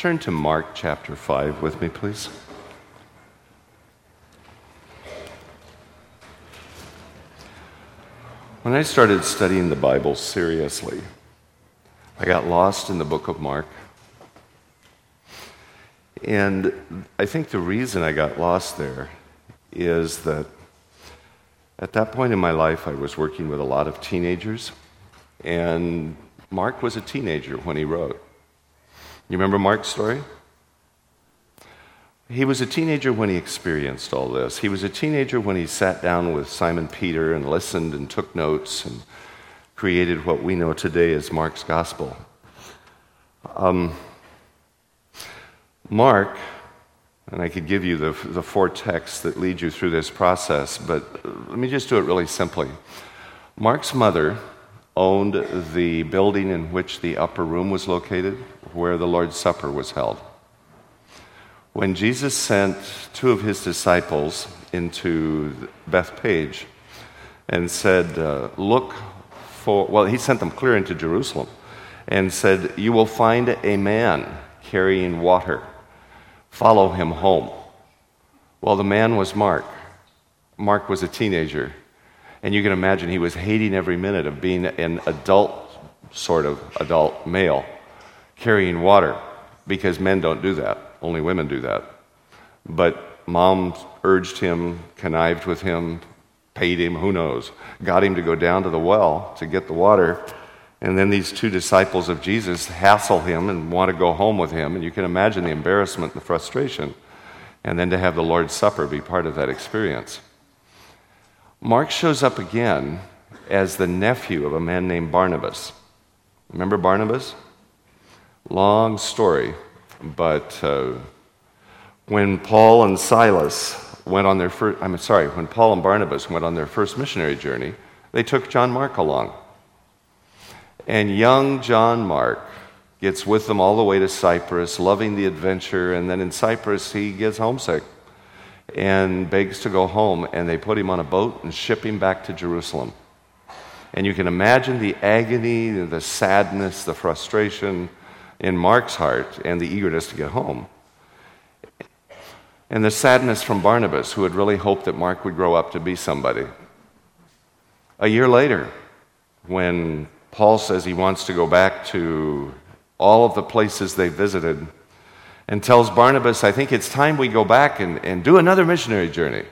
Turn to Mark chapter 5 with me, please. When I started studying the Bible seriously, I got lost in the book of Mark. And I think the reason I got lost there is that at that point in my life, I was working with a lot of teenagers, and Mark was a teenager when he wrote. You remember Mark's story? He was a teenager when he experienced all this. He was a teenager when he sat down with Simon Peter and listened and took notes and created what we know today as Mark's Gospel. Um, Mark, and I could give you the, the four texts that lead you through this process, but let me just do it really simply. Mark's mother owned the building in which the upper room was located, where the Lord's Supper was held. When Jesus sent two of his disciples into Bethpage and said, uh, Look for, well, he sent them clear into Jerusalem and said, You will find a man carrying water. Follow him home. Well, the man was Mark. Mark was a teenager. And you can imagine he was hating every minute of being an adult, sort of adult male, carrying water, because men don't do that. Only women do that. But mom urged him, connived with him, paid him, who knows, got him to go down to the well to get the water. And then these two disciples of Jesus hassle him and want to go home with him. And you can imagine the embarrassment the frustration. And then to have the Lord's Supper be part of that experience. Mark shows up again as the nephew of a man named Barnabas. Remember Barnabas? Long story. But uh, when Paul and Silas went on their first, I'm sorry, when Paul and Barnabas went on their first missionary journey, they took John Mark along. And young John Mark gets with them all the way to Cyprus, loving the adventure, and then in Cyprus he gets homesick and begs to go home, and they put him on a boat and ship him back to Jerusalem. And you can imagine the agony, the sadness, the frustration, in Mark's heart and the eagerness to get home. And the sadness from Barnabas, who had really hoped that Mark would grow up to be somebody. A year later, when Paul says he wants to go back to all of the places they visited and tells Barnabas, I think it's time we go back and, and do another missionary journey.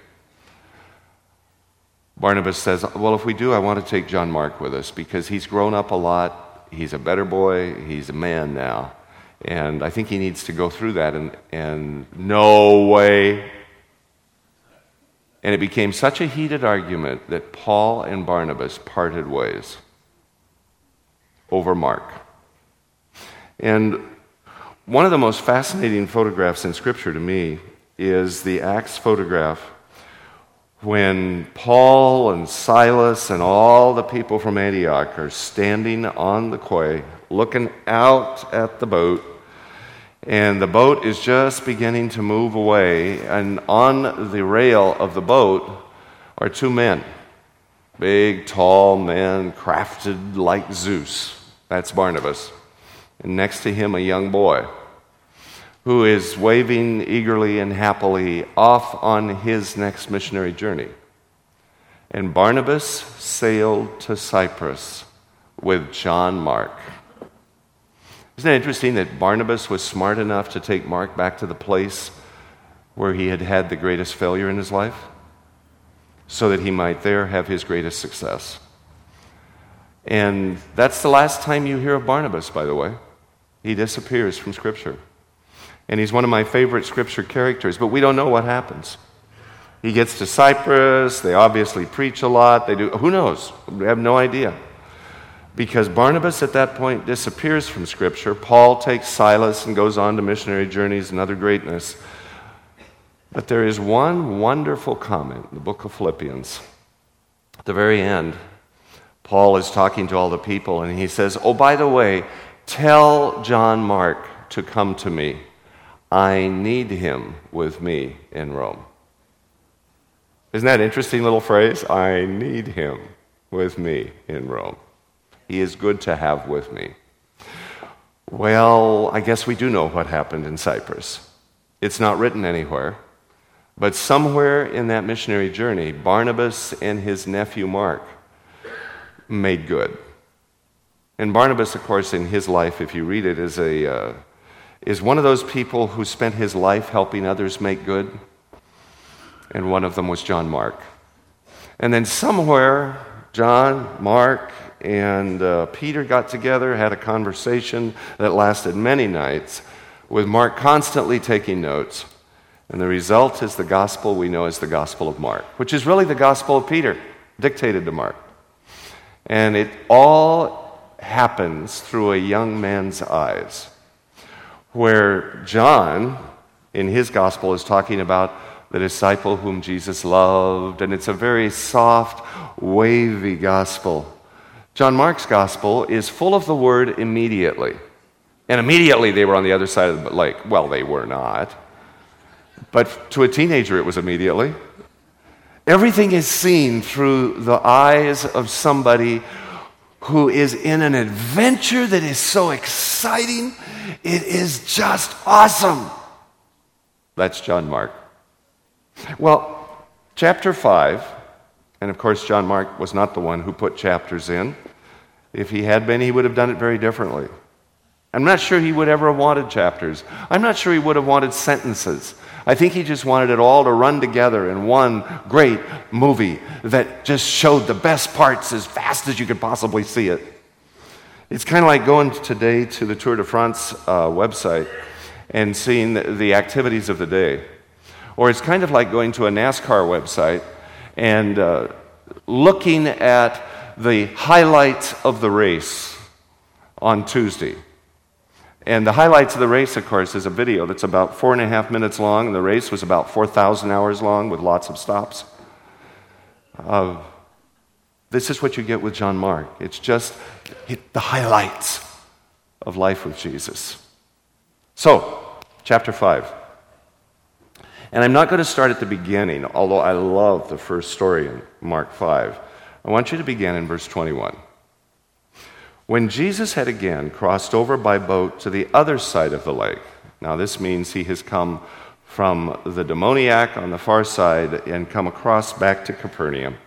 Barnabas says, Well, if we do, I want to take John Mark with us because he's grown up a lot he's a better boy, he's a man now. And I think he needs to go through that and, and no way. And it became such a heated argument that Paul and Barnabas parted ways over Mark. And one of the most fascinating photographs in Scripture to me is the Acts photograph when Paul and Silas and all the people from Antioch are standing on the quay looking out at the boat, and the boat is just beginning to move away, and on the rail of the boat are two men. Big, tall men, crafted like Zeus. That's Barnabas. And next to him, a young boy who is waving eagerly and happily off on his next missionary journey. And Barnabas sailed to Cyprus with John Mark. Isn't it interesting that Barnabas was smart enough to take Mark back to the place where he had had the greatest failure in his life so that he might there have his greatest success? And that's the last time you hear of Barnabas, by the way. He disappears from Scripture and he's one of my favorite scripture characters, but we don't know what happens. He gets to Cyprus, they obviously preach a lot, they do, who knows? We have no idea. Because Barnabas at that point disappears from Scripture. Paul takes Silas and goes on to missionary journeys and other greatness. But there is one wonderful comment in the book of Philippians. At the very end, Paul is talking to all the people and he says, Oh, by the way, tell John Mark to come to me. I need him with me in Rome. Isn't that an interesting little phrase? I need him with me in Rome. He is good to have with me. Well, I guess we do know what happened in Cyprus. It's not written anywhere. But somewhere in that missionary journey, Barnabas and his nephew Mark made good. And Barnabas, of course, in his life, if you read it, is, a, uh, is one of those people who spent his life helping others make good. And one of them was John Mark. And then somewhere, John, Mark, and uh, Peter got together, had a conversation that lasted many nights, with Mark constantly taking notes. And the result is the gospel we know as the Gospel of Mark, which is really the Gospel of Peter, dictated to Mark. And it all happens through a young man's eyes, where John, in his Gospel, is talking about the disciple whom Jesus loved, and it's a very soft, wavy Gospel. John Mark's Gospel is full of the word immediately. And immediately they were on the other side of the lake. Well, they were not. But to a teenager, it was immediately. Everything is seen through the eyes of somebody who is in an adventure that is so exciting, it is just awesome. That's John Mark. Well, chapter 5, and of course, John Mark was not the one who put chapters in. If he had been, he would have done it very differently. I'm not sure he would ever have wanted chapters. I'm not sure he would have wanted sentences. I think he just wanted it all to run together in one great movie that just showed the best parts as fast as you could possibly see it. It's kind of like going today to the Tour de France uh, website and seeing the, activities of the day. Or it's kind of like going to a NASCAR website and uh, looking at the highlights of the race on Tuesday. And the highlights of the race, of course, is a video that's about four and a half minutes long. The race was about 4,000 hours long with lots of stops. Uh, this is what you get with John Mark. It's just the highlights of life with Jesus. So, chapter 5. And I'm not going to start at the beginning, although I love the first story in Mark 5. I want you to begin in verse 21. When Jesus had again crossed over by boat to the other side of the lake, now this means he has come from the demoniac on the far side and come across back to Capernaum.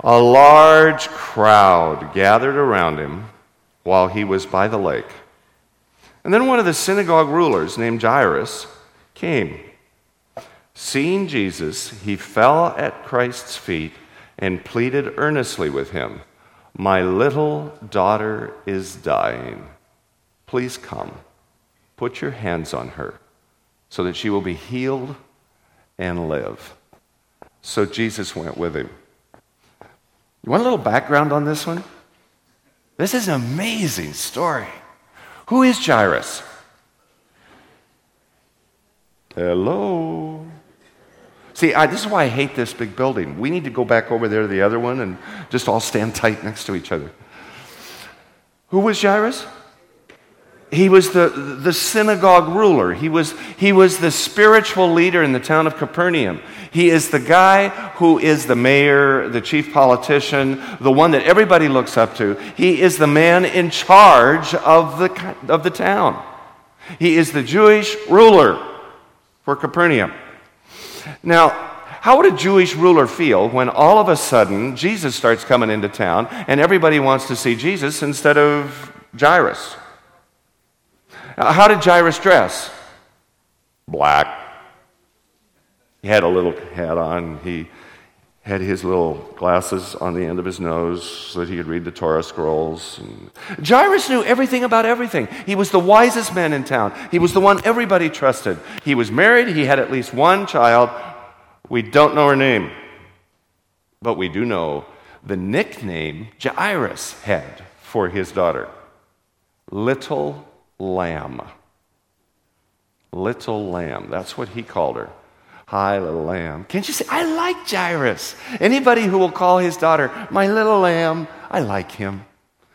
A large crowd gathered around him while he was by the lake. And then one of the synagogue rulers, named Jairus, came. Seeing Jesus, he fell at Christ's feet and pleaded earnestly with him. My little daughter is dying. Please come. Put your hands on her so that she will be healed and live. So Jesus went with him. You want a little background on this one? This is an amazing story. Who is Jairus? Hello. See, I, this is why I hate this big building. We need to go back over there to the other one and just all stand tight next to each other. Who was Jairus? He was the, the synagogue ruler. He was, he was the spiritual leader in the town of Capernaum. He is the guy who is the mayor, the chief politician, the one that everybody looks up to. He is the man in charge of the, of the town. He is the Jewish ruler for Capernaum. Now, how would a Jewish ruler feel when all of a sudden Jesus starts coming into town and everybody wants to see Jesus instead of Jairus? How did Jairus dress? Black. He had a little hat on. He had his little glasses on the end of his nose so that he could read the Torah scrolls. Jairus knew everything about everything. He was the wisest man in town. He was the one everybody trusted. He was married, he had at least one child. We don't know her name, but we do know the nickname Jairus had for his daughter Little Lamb. Little Lamb. That's what he called her. Hi, little lamb. Can't you say, I like Jairus? Anybody who will call his daughter, my little lamb, I like him.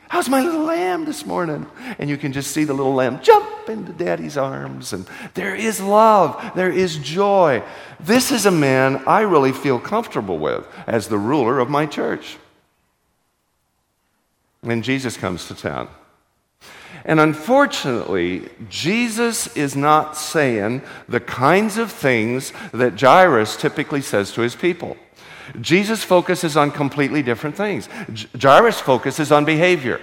How's my little lamb this morning? And you can just see the little lamb jump into daddy's arms. And there is love, there is joy. This is a man I really feel comfortable with as the ruler of my church. And Jesus comes to town. And unfortunately, Jesus is not saying the kinds of things that Jairus typically says to his people. Jesus focuses on completely different things. Jairus focuses on behavior.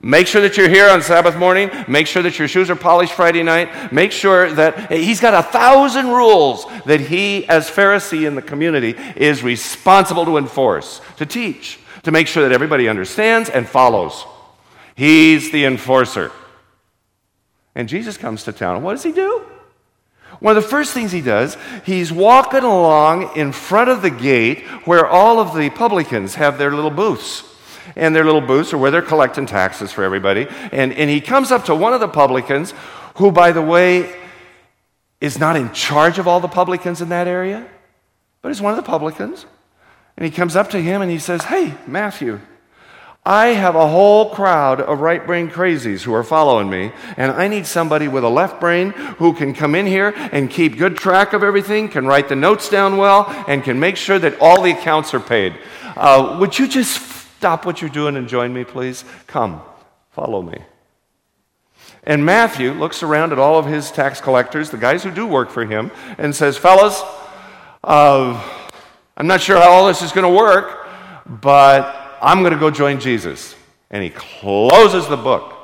Make sure that you're here on Sabbath morning. Make sure that your shoes are polished Friday night. Make sure that eh, he's got a thousand rules that he, as Pharisee in the community, is responsible to enforce, to teach, to make sure that everybody understands and follows. He's the enforcer. And Jesus comes to town. What does he do? One of the first things he does, he's walking along in front of the gate where all of the publicans have their little booths. And their little booths are where they're collecting taxes for everybody. And, and he comes up to one of the publicans, who, by the way, is not in charge of all the publicans in that area, but is one of the publicans. And he comes up to him and he says, Hey, Matthew, I have a whole crowd of right brain crazies who are following me, and I need somebody with a left brain who can come in here and keep good track of everything, can write the notes down well, and can make sure that all the accounts are paid. Uh, would you just stop what you're doing and join me, please? Come, follow me. And Matthew looks around at all of his tax collectors, the guys who do work for him, and says, Fellas, uh, I'm not sure how all this is going to work, but I'm going to go join Jesus. And he closes the book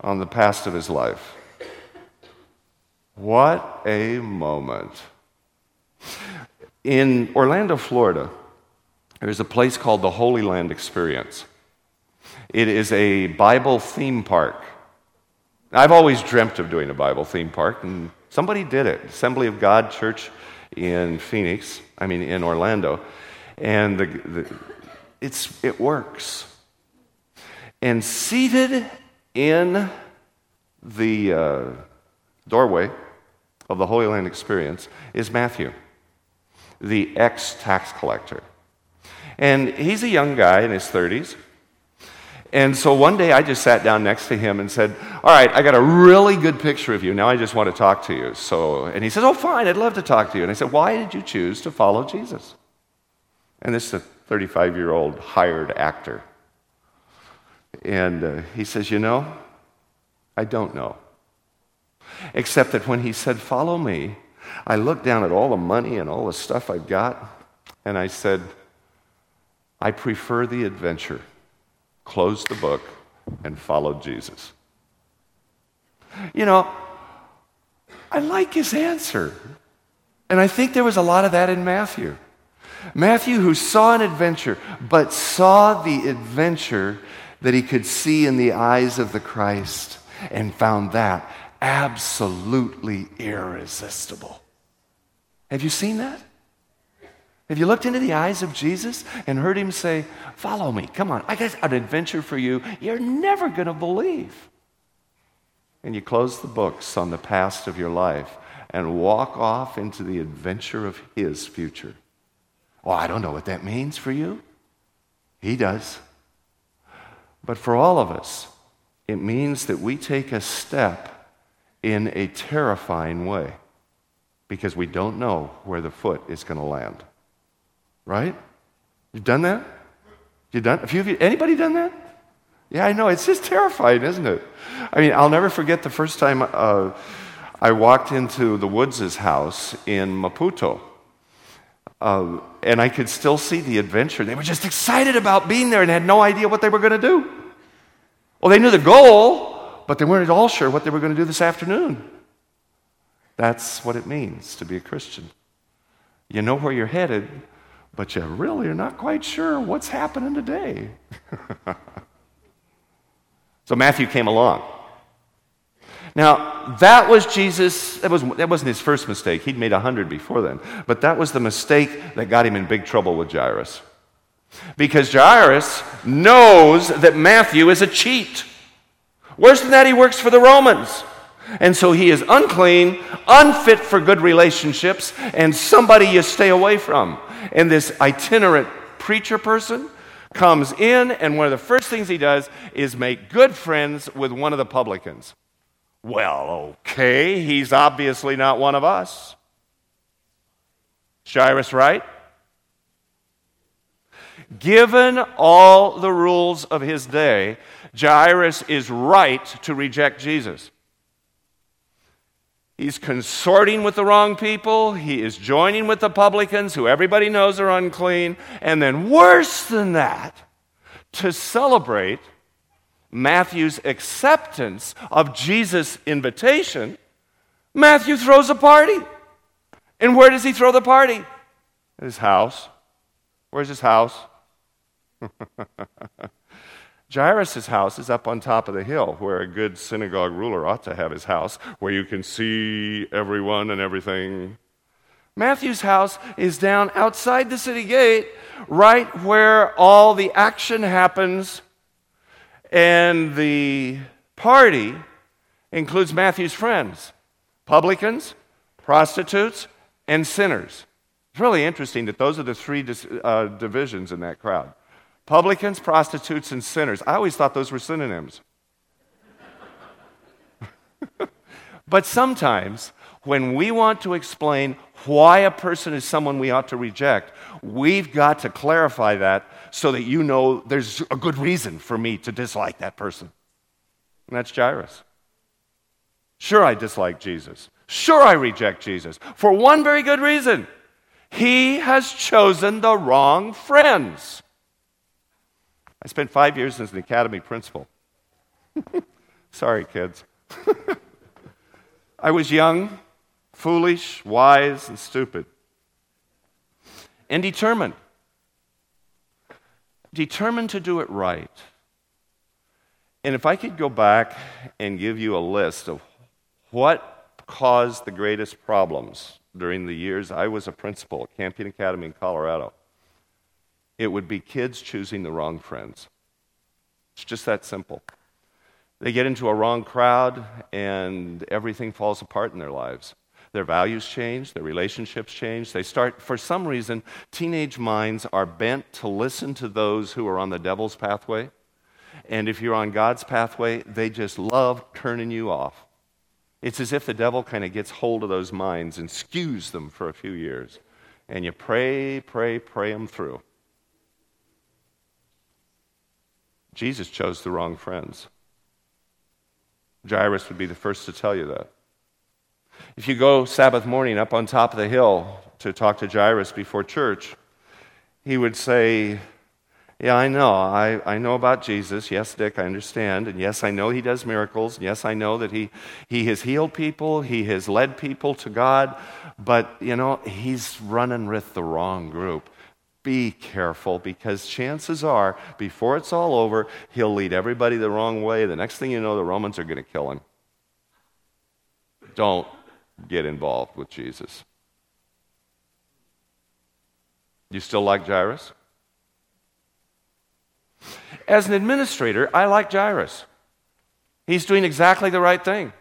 on the past of his life. What a moment. In Orlando, Florida, there's a place called the Holy Land Experience. It is a Bible theme park. I've always dreamt of doing a Bible theme park, and somebody did it. Assembly of God Church in Phoenix, I mean, in Orlando. And the, the it's, it works. And seated in the uh, doorway of the Holy Land experience is Matthew, the ex tax collector. And he's a young guy in his 30s. And so one day I just sat down next to him and said, All right, I got a really good picture of you. Now I just want to talk to you. So, and he says, Oh, fine, I'd love to talk to you. And I said, Why did you choose to follow Jesus? And this is 35 year old hired actor. And uh, he says, You know, I don't know. Except that when he said, Follow me, I looked down at all the money and all the stuff I've got, and I said, I prefer the adventure. Closed the book and followed Jesus. You know, I like his answer. And I think there was a lot of that in Matthew. Matthew, who saw an adventure, but saw the adventure that he could see in the eyes of the Christ and found that absolutely irresistible. Have you seen that? Have you looked into the eyes of Jesus and heard him say, Follow me, come on, I got an adventure for you you're never going to believe? And you close the books on the past of your life and walk off into the adventure of his future. Well, I don't know what that means for you. He does. But for all of us, it means that we take a step in a terrifying way because we don't know where the foot is going to land. Right? You've done that? You done? Of you? Anybody done that? Yeah, I know. It's just terrifying, isn't it? I mean, I'll never forget the first time uh, I walked into the Woods' house in Maputo. Uh, and I could still see the adventure. They were just excited about being there and had no idea what they were going to do. Well, they knew the goal, but they weren't at all sure what they were going to do this afternoon. That's what it means to be a Christian. You know where you're headed, but you really are not quite sure what's happening today. so Matthew came along. Now, that was Jesus, that, was, that wasn't his first mistake. He'd made a hundred before then. But that was the mistake that got him in big trouble with Jairus. Because Jairus knows that Matthew is a cheat. Worse than that, he works for the Romans. And so he is unclean, unfit for good relationships, and somebody you stay away from. And this itinerant preacher person comes in, and one of the first things he does is make good friends with one of the publicans. Well, okay, he's obviously not one of us. Jairus right? Given all the rules of his day, Jairus is right to reject Jesus. He's consorting with the wrong people. He is joining with the publicans, who everybody knows are unclean. And then, worse than that, to celebrate Matthew's acceptance of Jesus' invitation, Matthew throws a party. And where does he throw the party? His house. Where's his house? Jairus' house is up on top of the hill, where a good synagogue ruler ought to have his house, where you can see everyone and everything. Matthew's house is down outside the city gate, right where all the action happens, and the party includes Matthew's friends publicans, prostitutes, and sinners. It's really interesting that those are the three uh, divisions in that crowd. Publicans, prostitutes, and sinners. I always thought those were synonyms. but sometimes, when we want to explain why a person is someone we ought to reject, we've got to clarify that so that you know there's a good reason for me to dislike that person. And that's Jairus. Sure, I dislike Jesus. Sure, I reject Jesus. For one very good reason he has chosen the wrong friends. I spent five years as an academy principal. Sorry, kids. I was young, foolish, wise, and stupid, and determined. Determined to do it right. And if I could go back and give you a list of what caused the greatest problems during the years I was a principal at Campion Academy in Colorado, it would be kids choosing the wrong friends. It's just that simple. They get into a wrong crowd and everything falls apart in their lives. Their values change, their relationships change. They start, for some reason, teenage minds are bent to listen to those who are on the devil's pathway. And if you're on God's pathway, they just love turning you off. It's as if the devil kind of gets hold of those minds and skews them for a few years. And you pray, pray, pray them through. Jesus chose the wrong friends. Jairus would be the first to tell you that. If you go Sabbath morning up on top of the hill to talk to Jairus before church, he would say, Yeah, I know. I, I know about Jesus. Yes, Dick, I understand. And yes, I know he does miracles. Yes, I know that he, he has healed people, he has led people to God. But, you know, he's running with the wrong group be careful because chances are, before it's all over, he'll lead everybody the wrong way. The next thing you know, the Romans are going to kill him. Don't get involved with Jesus. You still like Jairus? As an administrator, I like Jairus. He's doing exactly the right thing.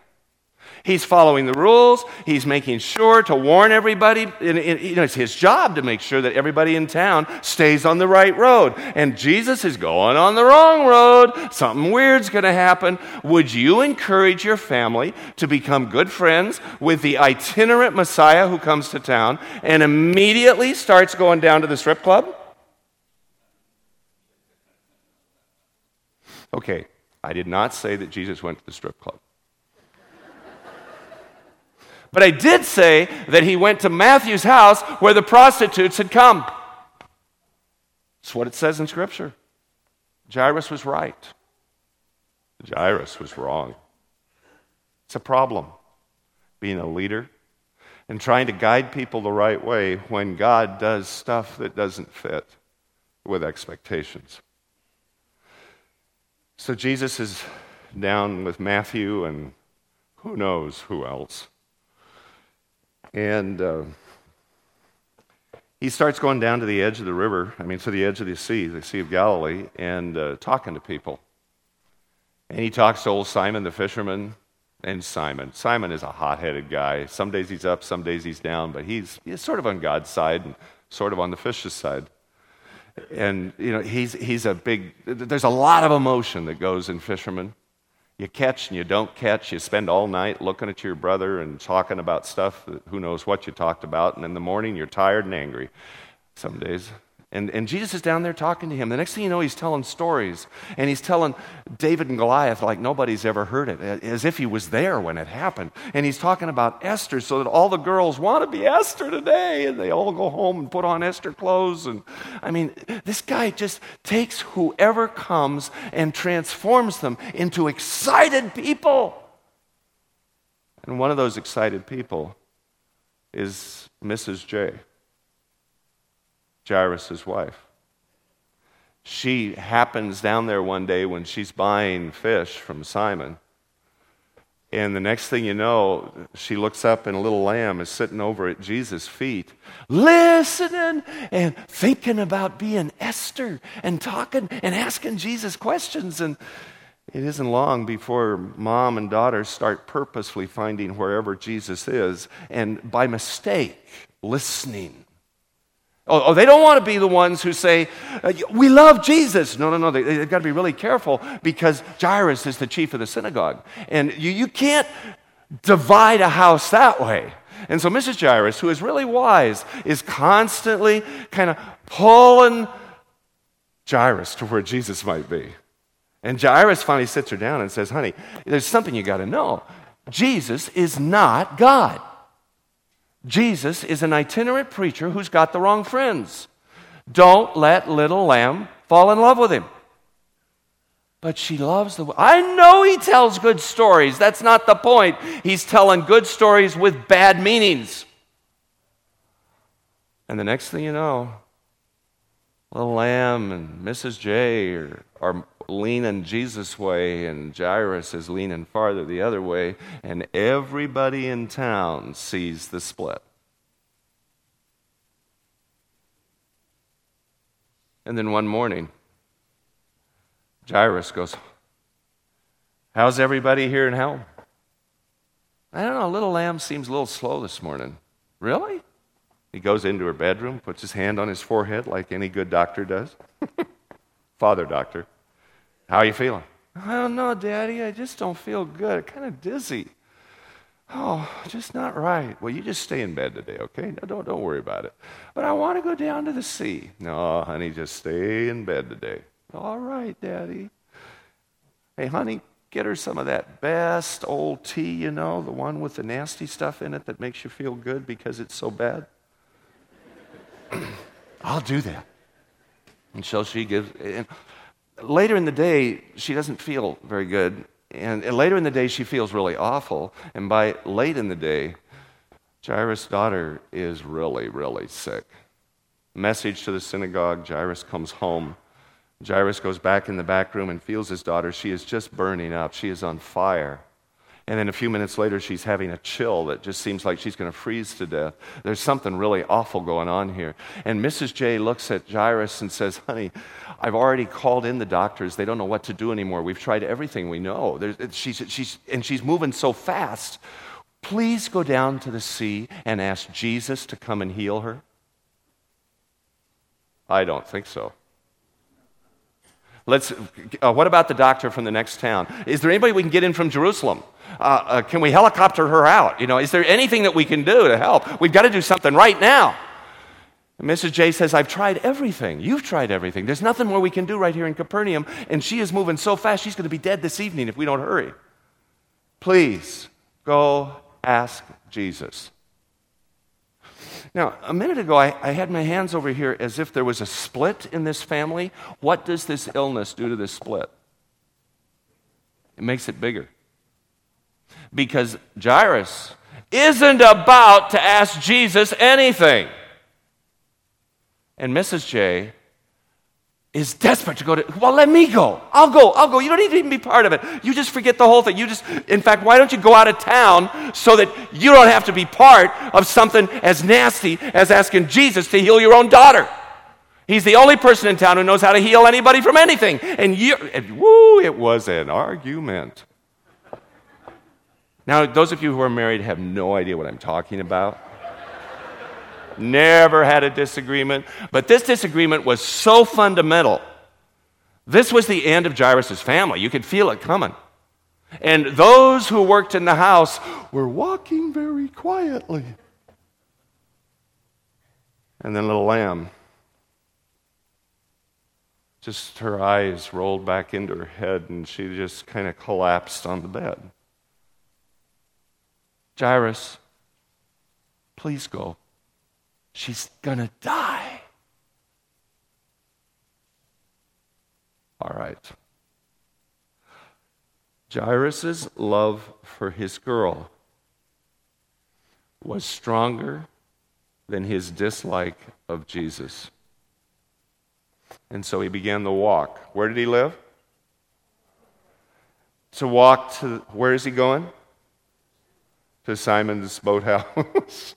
He's following the rules. He's making sure to warn everybody. And, you know, it's his job to make sure that everybody in town stays on the right road. And Jesus is going on the wrong road. Something weird's going to happen. Would you encourage your family to become good friends with the itinerant Messiah who comes to town and immediately starts going down to the strip club? Okay, I did not say that Jesus went to the strip club. But I did say that he went to Matthew's house where the prostitutes had come. That's what it says in Scripture. Jairus was right, Jairus was wrong. It's a problem being a leader and trying to guide people the right way when God does stuff that doesn't fit with expectations. So Jesus is down with Matthew and who knows who else. And uh, he starts going down to the edge of the river, I mean, to the edge of the sea, the Sea of Galilee, and uh, talking to people. And he talks to old Simon the fisherman and Simon. Simon is a hot headed guy. Some days he's up, some days he's down, but he's, he's sort of on God's side and sort of on the fish's side. And, you know, he's, he's a big, there's a lot of emotion that goes in fishermen. You catch and you don't catch. You spend all night looking at your brother and talking about stuff who knows what you talked about. And in the morning, you're tired and angry some days. And, and Jesus is down there talking to him. The next thing you know, he's telling stories. And he's telling David and Goliath like nobody's ever heard it, as if he was there when it happened. And he's talking about Esther so that all the girls want to be Esther today. And they all go home and put on Esther clothes. And I mean, this guy just takes whoever comes and transforms them into excited people. And one of those excited people is Mrs. J. Jairus' wife. She happens down there one day when she's buying fish from Simon. And the next thing you know, she looks up and a little lamb is sitting over at Jesus' feet, listening and thinking about being Esther and talking and asking Jesus questions. And it isn't long before mom and daughter start purposefully finding wherever Jesus is and by mistake listening Oh, oh, they don't want to be the ones who say, uh, We love Jesus. No, no, no. They, have got to be really careful because Jairus is the chief of the synagogue. And you, you can't divide a house that way. And so Mrs. Jairus, who is really wise, is constantly kind of pulling Jairus to where Jesus might be. And Jairus finally sits her down and says, Honey, there's something you got to know. Jesus is not God. Jesus is an itinerant preacher who's got the wrong friends. Don't let little lamb fall in love with him. But she loves the. I know he tells good stories. That's not the point. He's telling good stories with bad meanings. And the next thing you know, little lamb and Mrs. J are, are leaning Jesus' way, and Jairus is leaning farther the other way, and everybody in town sees the split. And then one morning, Jairus goes, How's everybody here in hell? I don't know, little lamb seems a little slow this morning. Really? He goes into her bedroom, puts his hand on his forehead like any good doctor does. Father doctor. How are you feeling? I don't know, Daddy. I just don't feel good. I'm Kind of dizzy. Oh, just not right. Well, you just stay in bed today, okay? No, don't, don't worry about it. But I want to go down to the sea. No, honey, just stay in bed today. All right, Daddy. Hey, honey, get her some of that best old tea, you know, the one with the nasty stuff in it that makes you feel good because it's so bad. I'll do that. And so she gives. And later in the day, she doesn't feel very good. And, later in the day, she feels really awful. And by late in the day, Jairus' daughter is really, really sick. Message to the synagogue Jairus comes home. Jairus goes back in the back room and feels his daughter. She is just burning up, she is on fire. And then a few minutes later, she's having a chill that just seems like she's going to freeze to death. There's something really awful going on here. And Mrs. J looks at Jairus and says, Honey, I've already called in the doctors. They don't know what to do anymore. We've tried everything we know. she's, she's, and she's moving so fast. Please go down to the sea and ask Jesus to come and heal her. I don't think so. Let's, uh, what about the doctor from the next town? Is there anybody we can get in from Jerusalem? Uh, uh, can we helicopter her out? You know, is there anything that we can do to help? We've got to do something right now. And Mrs. J says, I've tried everything. You've tried everything. There's nothing more we can do right here in Capernaum. And she is moving so fast, she's going to be dead this evening if we don't hurry. Please go ask Jesus. Now, a minute ago, I, I, had my hands over here as if there was a split in this family. What does this illness do to this split? It makes it bigger. Because Jairus isn't about to ask Jesus anything. And Mrs. J is desperate to go to, well, let me go. I'll go. I'll go. You don't need to even be part of it. You just forget the whole thing. You just, in fact, why don't you go out of town so that you don't have to be part of something as nasty as asking Jesus to heal your own daughter? He's the only person in town who knows how to heal anybody from anything. And you, and, woo, it was an argument. Now, those of you who are married have no idea what I'm talking about. Never had a disagreement. But this disagreement was so fundamental. This was the end of Jairus' family. You could feel it coming. And those who worked in the house were walking very quietly. And then little lamb just her eyes rolled back into her head and she just kind of collapsed on the bed. Jairus, please go. She's going to die. All right. Jairus' love for his girl was stronger than his dislike of Jesus. And so he began the walk. Where did he live? To walk to, where is he going? To Simon's boathouse.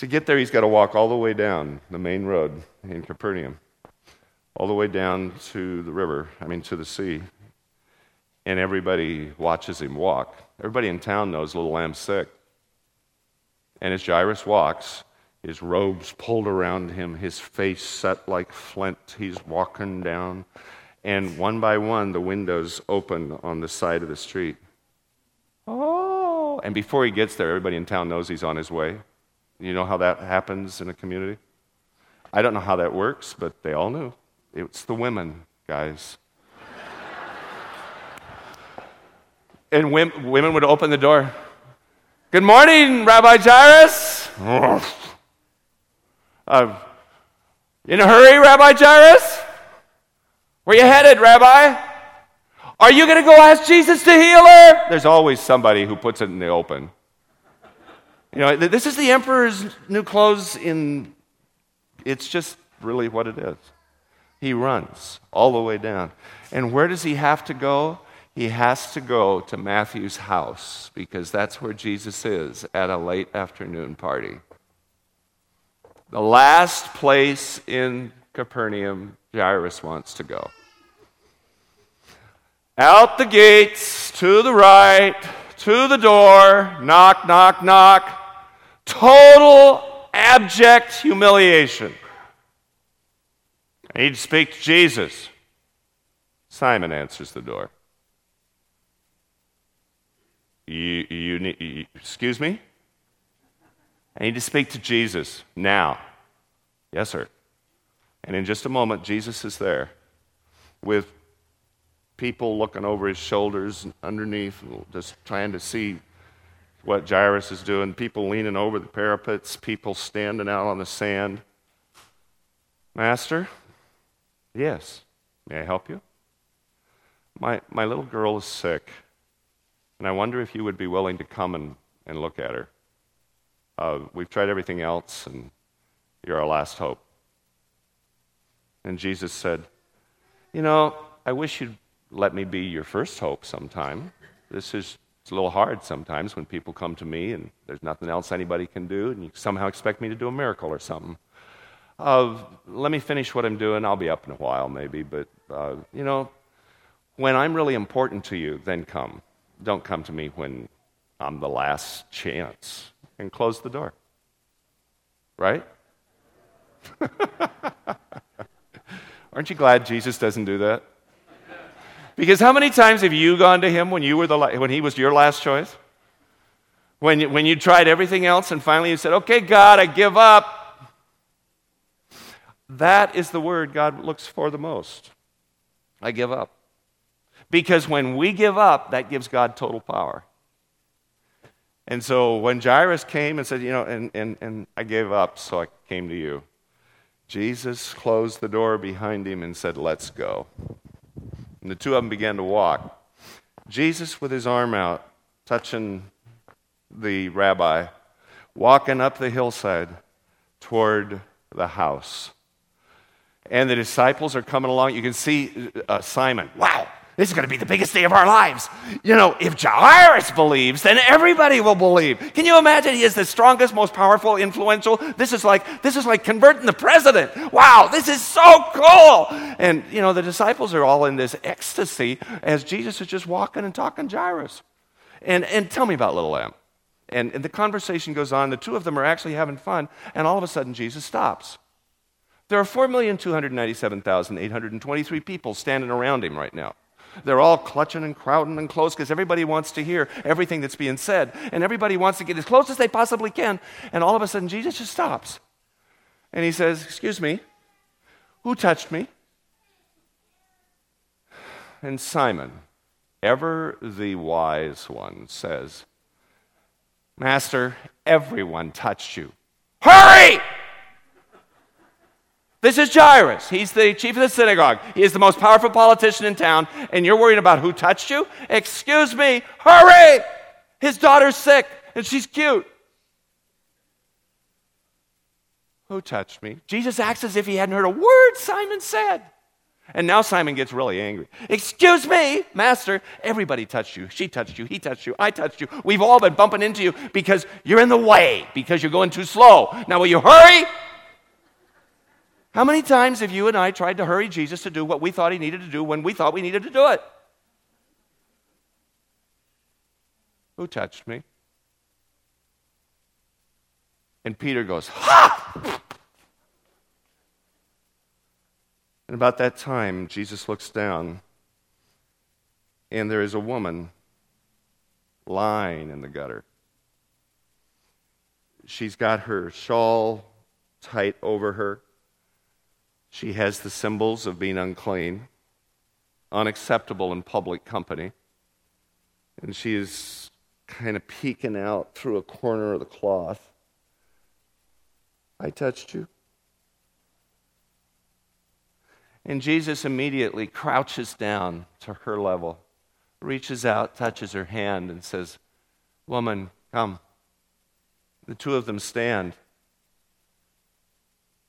to get there, he's got to walk all the way down the main road in Capernaum, all the way down to the river, I mean, to the sea. And everybody watches him walk. Everybody in town knows little lamb's sick. And as Jairus walks, his robes pulled around him, his face set like flint. He's walking down. And one by one, the windows open on the side of the street. Oh! And before he gets there, everybody in town knows he's on his way. You know how that happens in a community? I don't know how that works, but they all knew. It's the women, guys. and women would open the door. Good morning, Rabbi Jairus. Uh, in a hurry, Rabbi Jairus? Where you headed, Rabbi? Are you going to go ask Jesus to heal her? There's always somebody who puts it in the open. You know, this is the emperor's new clothes in it's just really what it is. He runs all the way down. And where does he have to go? He has to go to Matthew's house because that's where Jesus is at a late afternoon party. The last place in Capernaum Jairus wants to go. Out the gates, to the right, to the door, knock, knock, knock. Total abject humiliation. I need to speak to Jesus. Simon answers the door. You, you need, you, excuse me? I need to speak to Jesus now. Yes, sir. And in just a moment, Jesus is there with people looking over his shoulders and underneath, just trying to see what Jairus is doing. People leaning over the parapets, people standing out on the sand. Master? Yes. May I help you? My, my little girl is sick, and I wonder if you would be willing to come and, and look at her. Uh, we've tried everything else, and you're our last hope. And Jesus said, You know, I wish you'd let me be your first hope sometime. This is it's a little hard sometimes when people come to me and there's nothing else anybody can do, and you somehow expect me to do a miracle or something. Uh, let me finish what I'm doing. I'll be up in a while, maybe, but uh, you know, when I'm really important to you, then come. Don't come to me when I'm the last chance and close the door. Right? Aren't you glad Jesus doesn't do that? Because how many times have you gone to him when, you were the, when he was your last choice? When you, when you tried everything else and finally you said, okay, God, I give up. That is the word God looks for the most. I give up. Because when we give up, that gives God total power. And so when Jairus came and said, You know, and, and, and I gave up, so I came to you, Jesus closed the door behind him and said, Let's go. And the two of them began to walk. Jesus, with his arm out, touching the rabbi, walking up the hillside toward the house. And the disciples are coming along. You can see uh, Simon. Wow, this is going to be the biggest day of our lives. You know, if Jairus believes, then everybody will believe. Can you imagine? He is the strongest, most powerful, influential. This is like this is like converting the president. Wow, this is so cool. And you know, the disciples are all in this ecstasy as Jesus is just walking and talking Jairus. And and tell me about little lamb. And, and the conversation goes on. The two of them are actually having fun, and all of a sudden Jesus stops. There are 4,297,823 people standing around him right now. They're all clutching and crowding and close because everybody wants to hear everything that's being said. And everybody wants to get as close as they possibly can. And all of a sudden, Jesus just stops. And he says, Excuse me, who touched me? And Simon, ever the wise one, says, Master, everyone touched you. Hurry! This is Jairus. He's the chief of the synagogue. He is the most powerful politician in town, and you're worried about who touched you? Excuse me, hurry! His daughter's sick, and she's cute. Who touched me? Jesus acts as if he hadn't heard a word Simon said. And now Simon gets really angry. Excuse me, master, everybody touched you. She touched you. He touched you. I touched you. We've all been bumping into you because you're in the way, because you're going too slow. Now, will you hurry? How many times have you and I tried to hurry Jesus to do what we thought he needed to do when we thought we needed to do it? Who touched me? And Peter goes, Ha! And about that time, Jesus looks down, and there is a woman lying in the gutter. She's got her shawl tight over her. She has the symbols of being unclean, unacceptable in public company. And she is kind of peeking out through a corner of the cloth. I touched you. And Jesus immediately crouches down to her level, reaches out, touches her hand, and says, Woman, come. The two of them stand.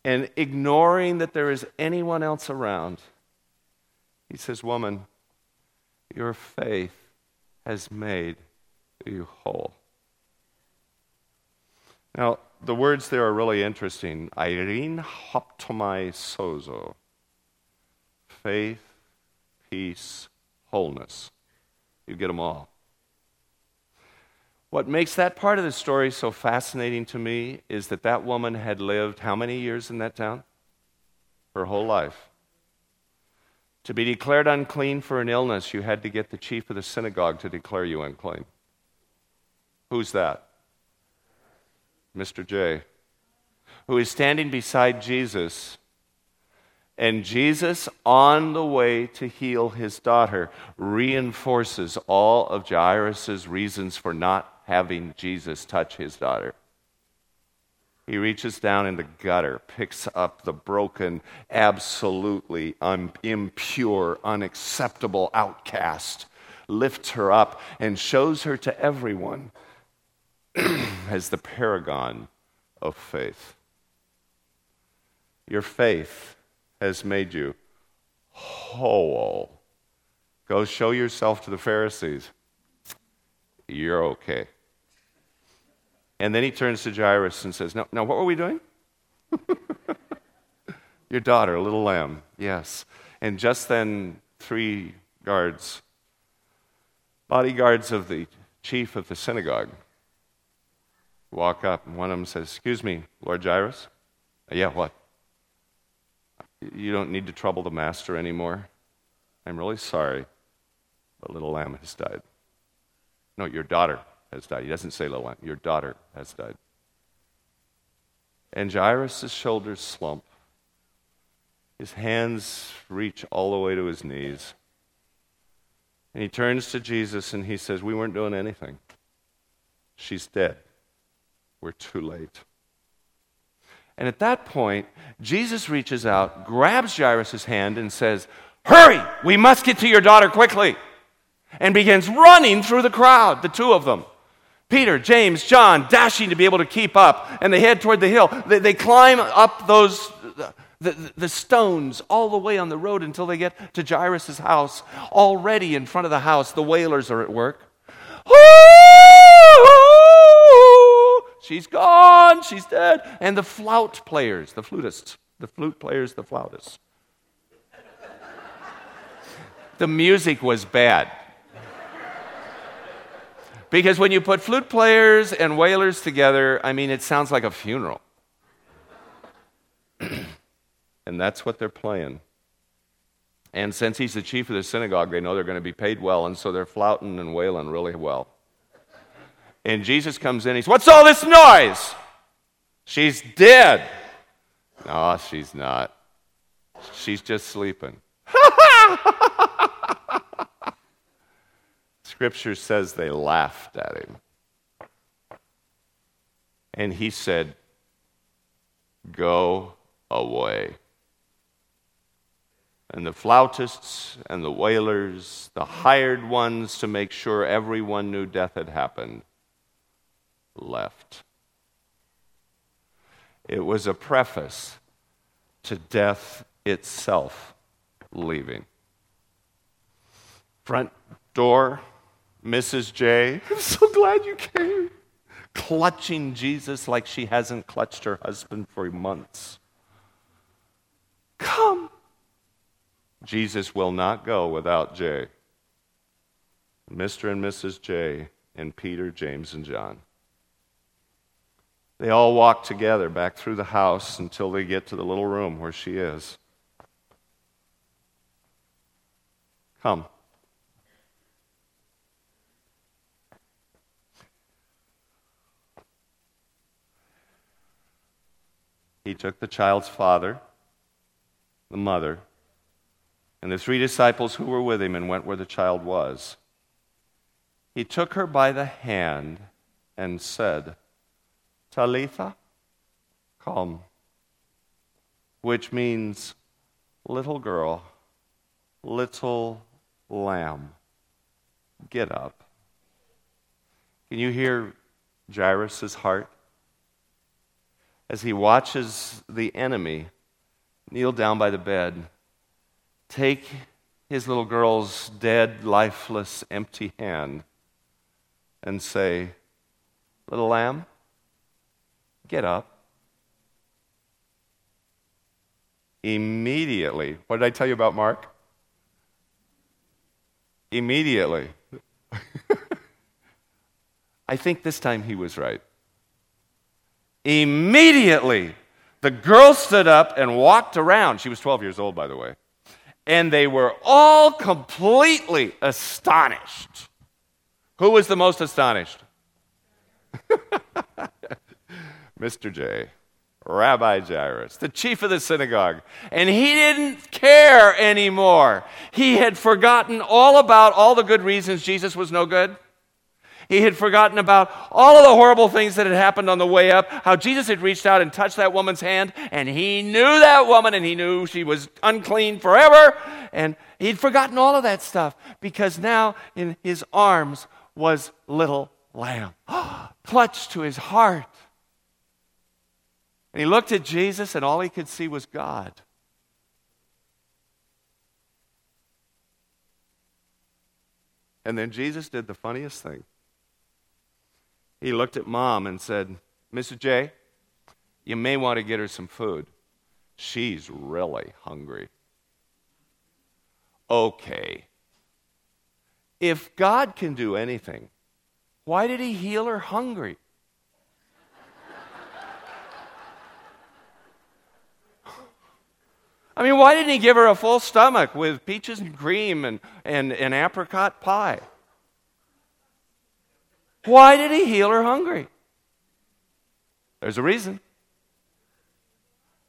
And ignoring that there is anyone else around, he says, Woman, your faith has made you whole. Now, the words there are really interesting. Irene hoptomai sozo faith, peace, wholeness. You get them all. What makes that part of the story so fascinating to me is that that woman had lived how many years in that town? Her whole life. To be declared unclean for an illness, you had to get the chief of the synagogue to declare you unclean. Who's that? Mr. J, who is standing beside Jesus and Jesus, on the way to heal his daughter, reinforces all of Jairus' reasons for not having Jesus touch his daughter. He reaches down in the gutter, picks up the broken, absolutely un- impure, unacceptable outcast, lifts her up, and shows her to everyone as the paragon of faith. Your faith has made you whole. Go show yourself to the Pharisees. You're okay. And then he turns to Jairus and says, Now, now what were we doing? Your daughter, little lamb. Yes. And just then, three guards, bodyguards of the chief of the synagogue, walk up, and one of them says, Excuse me, Lord Jairus? Uh, yeah, what? You don't need to trouble the master anymore. I'm really sorry, but little lamb has died. No, your daughter has died. He doesn't say lamb, your daughter has died. And Jairus' shoulders slump. His hands reach all the way to his knees. And he turns to Jesus and he says, We weren't doing anything. She's dead. We're too late. And at that point, Jesus reaches out, grabs Jairus' hand, and says, Hurry, we must get to your daughter quickly. And begins running through the crowd, the two of them. Peter, James, John, dashing to be able to keep up, and they head toward the hill. They, they climb up those, the, the stones all the way on the road until they get to Jairus' house. Already in front of the house, the wailers are at work. She's gone. She's dead. And the flout players, the flutists, the flute players, the flautists. the music was bad. Because when you put flute players and wailers together, I mean, it sounds like a funeral. and that's what they're playing. And since he's the chief of the synagogue, they know they're going to be paid well, and so they're flouting and wailing really well. And Jesus comes in. He says, What's all this noise? She's dead. No, she's not. She's just sleeping. Scripture says they laughed at him. And he said, Go away. And the flautists and the wailers, the hired ones to make sure everyone knew death had happened, left. It was a preface to death itself leaving. Front door, Mrs. J. I'm so glad you came. Clutching Jesus like she hasn't clutched her husband for months. Come. Jesus will not go without J. Mr. and Mrs. J. and Peter, James, and John. They all walk together back through the house until they get to the little room where she is. Come. He took the child's father, the mother, and the three disciples who were with him and went where the child was. He took her by the hand and said, Talitha, come, which means little girl, little lamb, get up. Can you hear Jairus' heart? As he watches the enemy kneel down by the bed, take his little girl's dead, lifeless, empty hand and say, Little lamb, get up. Immediately, what did I tell you about Mark? Immediately. I think this time he was right. Immediately, the girl stood up and walked around. She was 12 years old, by the way. And they were all completely astonished. Who was the most astonished? Mr. J, Rabbi Jairus, the chief of the synagogue. And he didn't care anymore. He had forgotten all about all the good reasons Jesus was no good. He had forgotten about all of the horrible things that had happened on the way up, how Jesus had reached out and touched that woman's hand, and he knew that woman and he knew she was unclean forever. And he'd forgotten all of that stuff because now in his arms was little lamb, clutched to his heart. And he looked at Jesus, and all he could see was God. And then Jesus did the funniest thing he looked at mom and said, Mrs. J, you may want to get her some food. She's really hungry. Okay. If God can do anything, why did he heal her hungry? I mean, why didn't he give her a full stomach with peaches and cream and, and, and apricot pie? Why did he heal her hungry? There's a reason.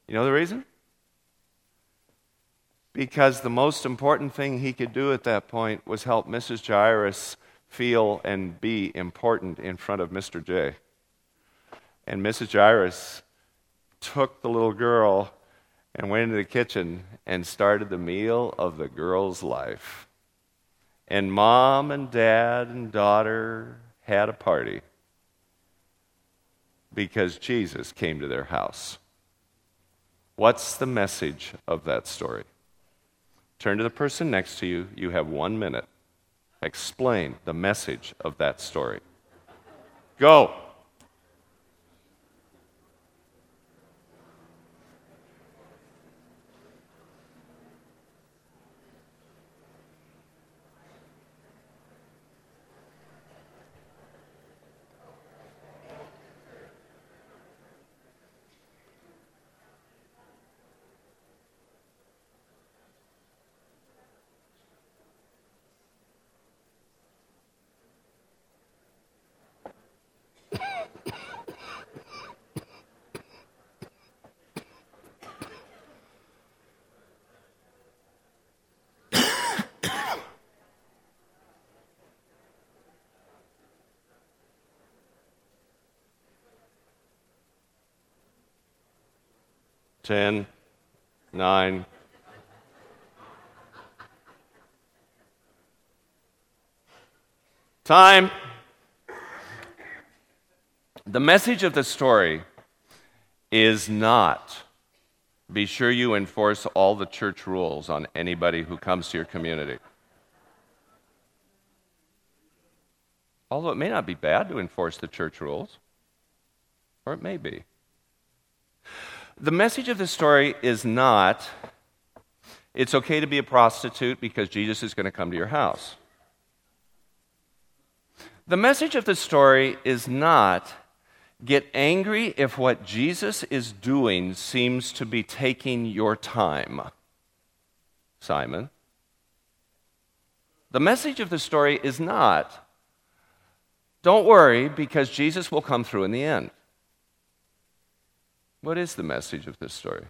You know the reason? Because the most important thing he could do at that point was help Mrs. Jairus feel and be important in front of Mr. J. And Mrs. Jairus took the little girl and went into the kitchen and started the meal of the girl's life. And mom and dad and daughter had a party because Jesus came to their house. What's the message of that story? Turn to the person next to you. You have one minute. Explain the message of that story. Go. 10, 9. Time. The message of the story is not be sure you enforce all the church rules on anybody who comes to your community. Although it may not be bad to enforce the church rules, or it may be. The message of the story is not it's okay to be a prostitute because Jesus is going to come to your house. The message of the story is not get angry if what Jesus is doing seems to be taking your time. Simon. The message of the story is not don't worry because Jesus will come through in the end. What is the message of this story?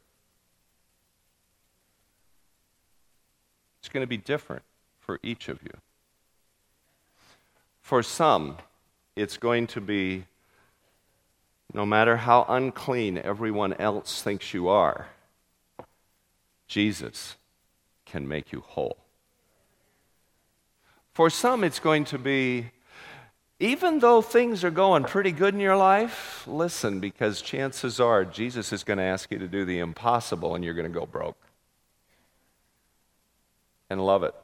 It's going to be different for each of you. For some, it's going to be no matter how unclean everyone else thinks you are, Jesus can make you whole. For some, it's going to be even though things are going pretty good in your life, listen, because chances are Jesus is going to ask you to do the impossible and you're going to go broke. And love it.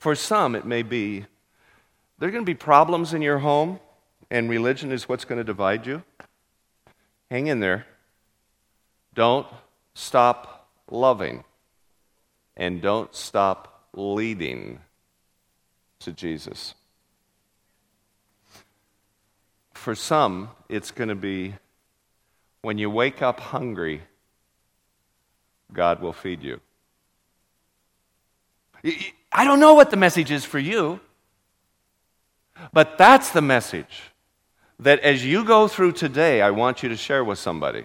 For some, it may be there are going to be problems in your home, and religion is what's going to divide you. Hang in there. Don't stop loving, and don't stop leading to Jesus. For some, it's going to be when you wake up hungry, God will feed you. I don't know what the message is for you, but that's the message that as you go through today, I want you to share with somebody.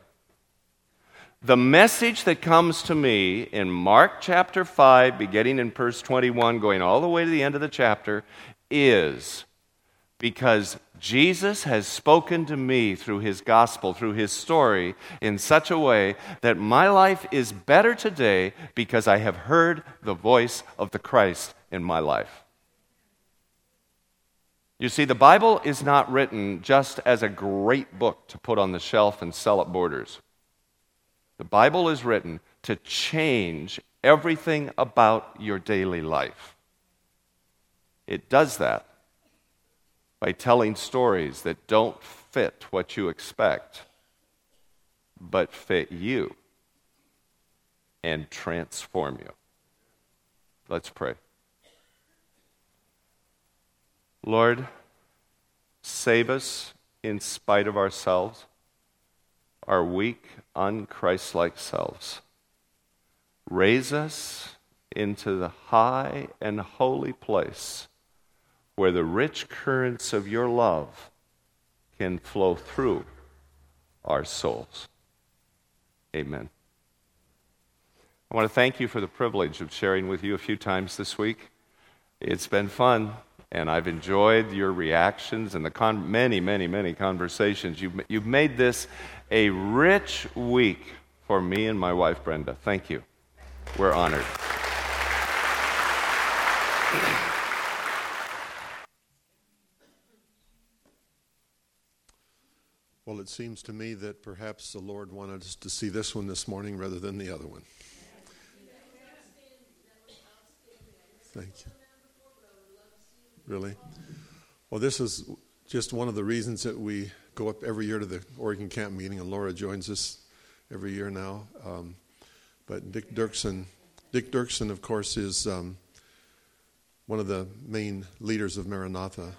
The message that comes to me in Mark chapter 5, beginning in verse 21, going all the way to the end of the chapter, is because Jesus has spoken to me through his gospel, through his story, in such a way that my life is better today because I have heard the voice of the Christ in my life. You see, the Bible is not written just as a great book to put on the shelf and sell at borders. The Bible is written to change everything about your daily life. It does that by telling stories that don't fit what you expect, but fit you and transform you. Let's pray. Lord, save us in spite of ourselves our weak, unchristlike selves. Raise us into the high and holy place where the rich currents of your love can flow through our souls. Amen. I want to thank you for the privilege of sharing with you a few times this week. It's been fun, and I've enjoyed your reactions and the con- many, many, many conversations. You've, you've made this a rich week for me and my wife, Brenda. Thank you. We're honored. Well, it seems to me that perhaps the Lord wanted us to see this one this morning rather than the other one. Thank you. Really? Well, this is just one of the reasons that we go up every year to the Oregon Camp meeting, and Laura joins us every year now. Um, but Dick Duerksen, Dick Duerksen, of course, is um, one of the main leaders of Maranatha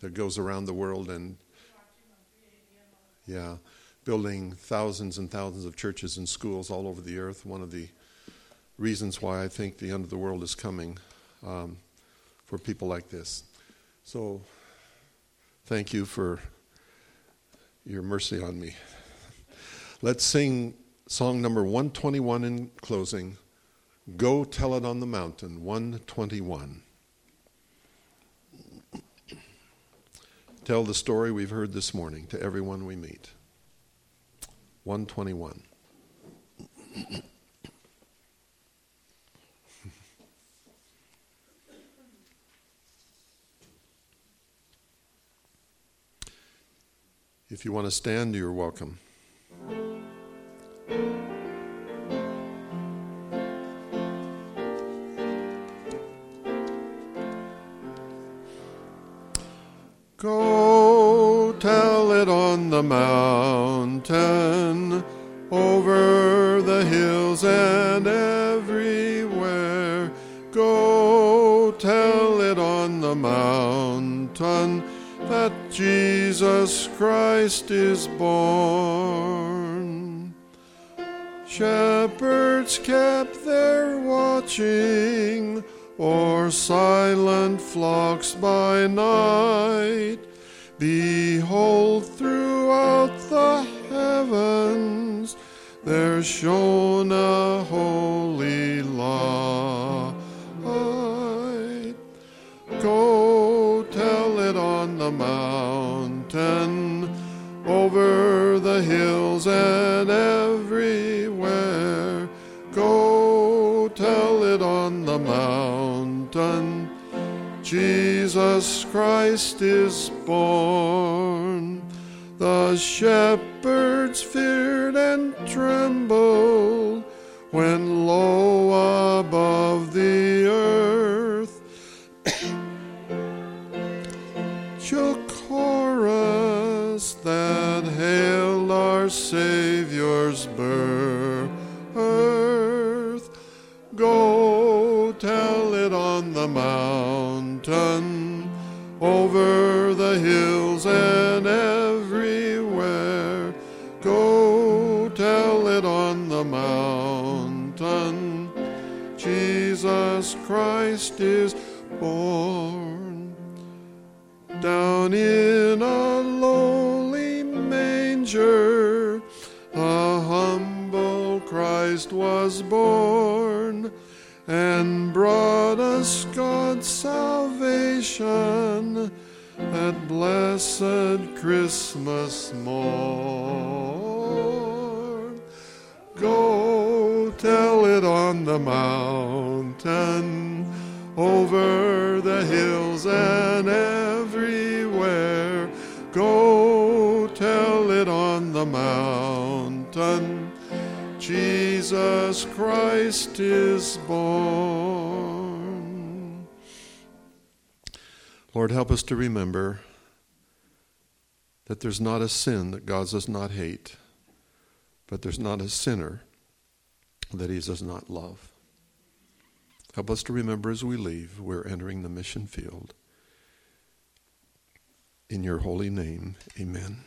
that goes around the world and, yeah, building thousands and thousands of churches and schools all over the earth. One of the reasons why I think the end of the world is coming um, for people like this. So, thank you for your mercy on me. Let's sing song number 121 in closing. Go tell it on the mountain, 121. Tell the story we've heard this morning to everyone we meet. 121. If you want to stand, you're welcome. Silent flocks by night. Our Savior's birth. Go tell it on the mountain, over the hills and everywhere. Go tell it on the mountain, Jesus Christ is was born and brought us God's salvation that blessed Christmas morn. Go tell it on the mountain, over the hills and everywhere. Go tell it on the mountain, Jesus Christ is born. Lord, help us to remember that there's not a sin that God does not hate, but there's not a sinner that he does not love. Help us to remember as we leave, we're entering the mission field. In your holy name, amen.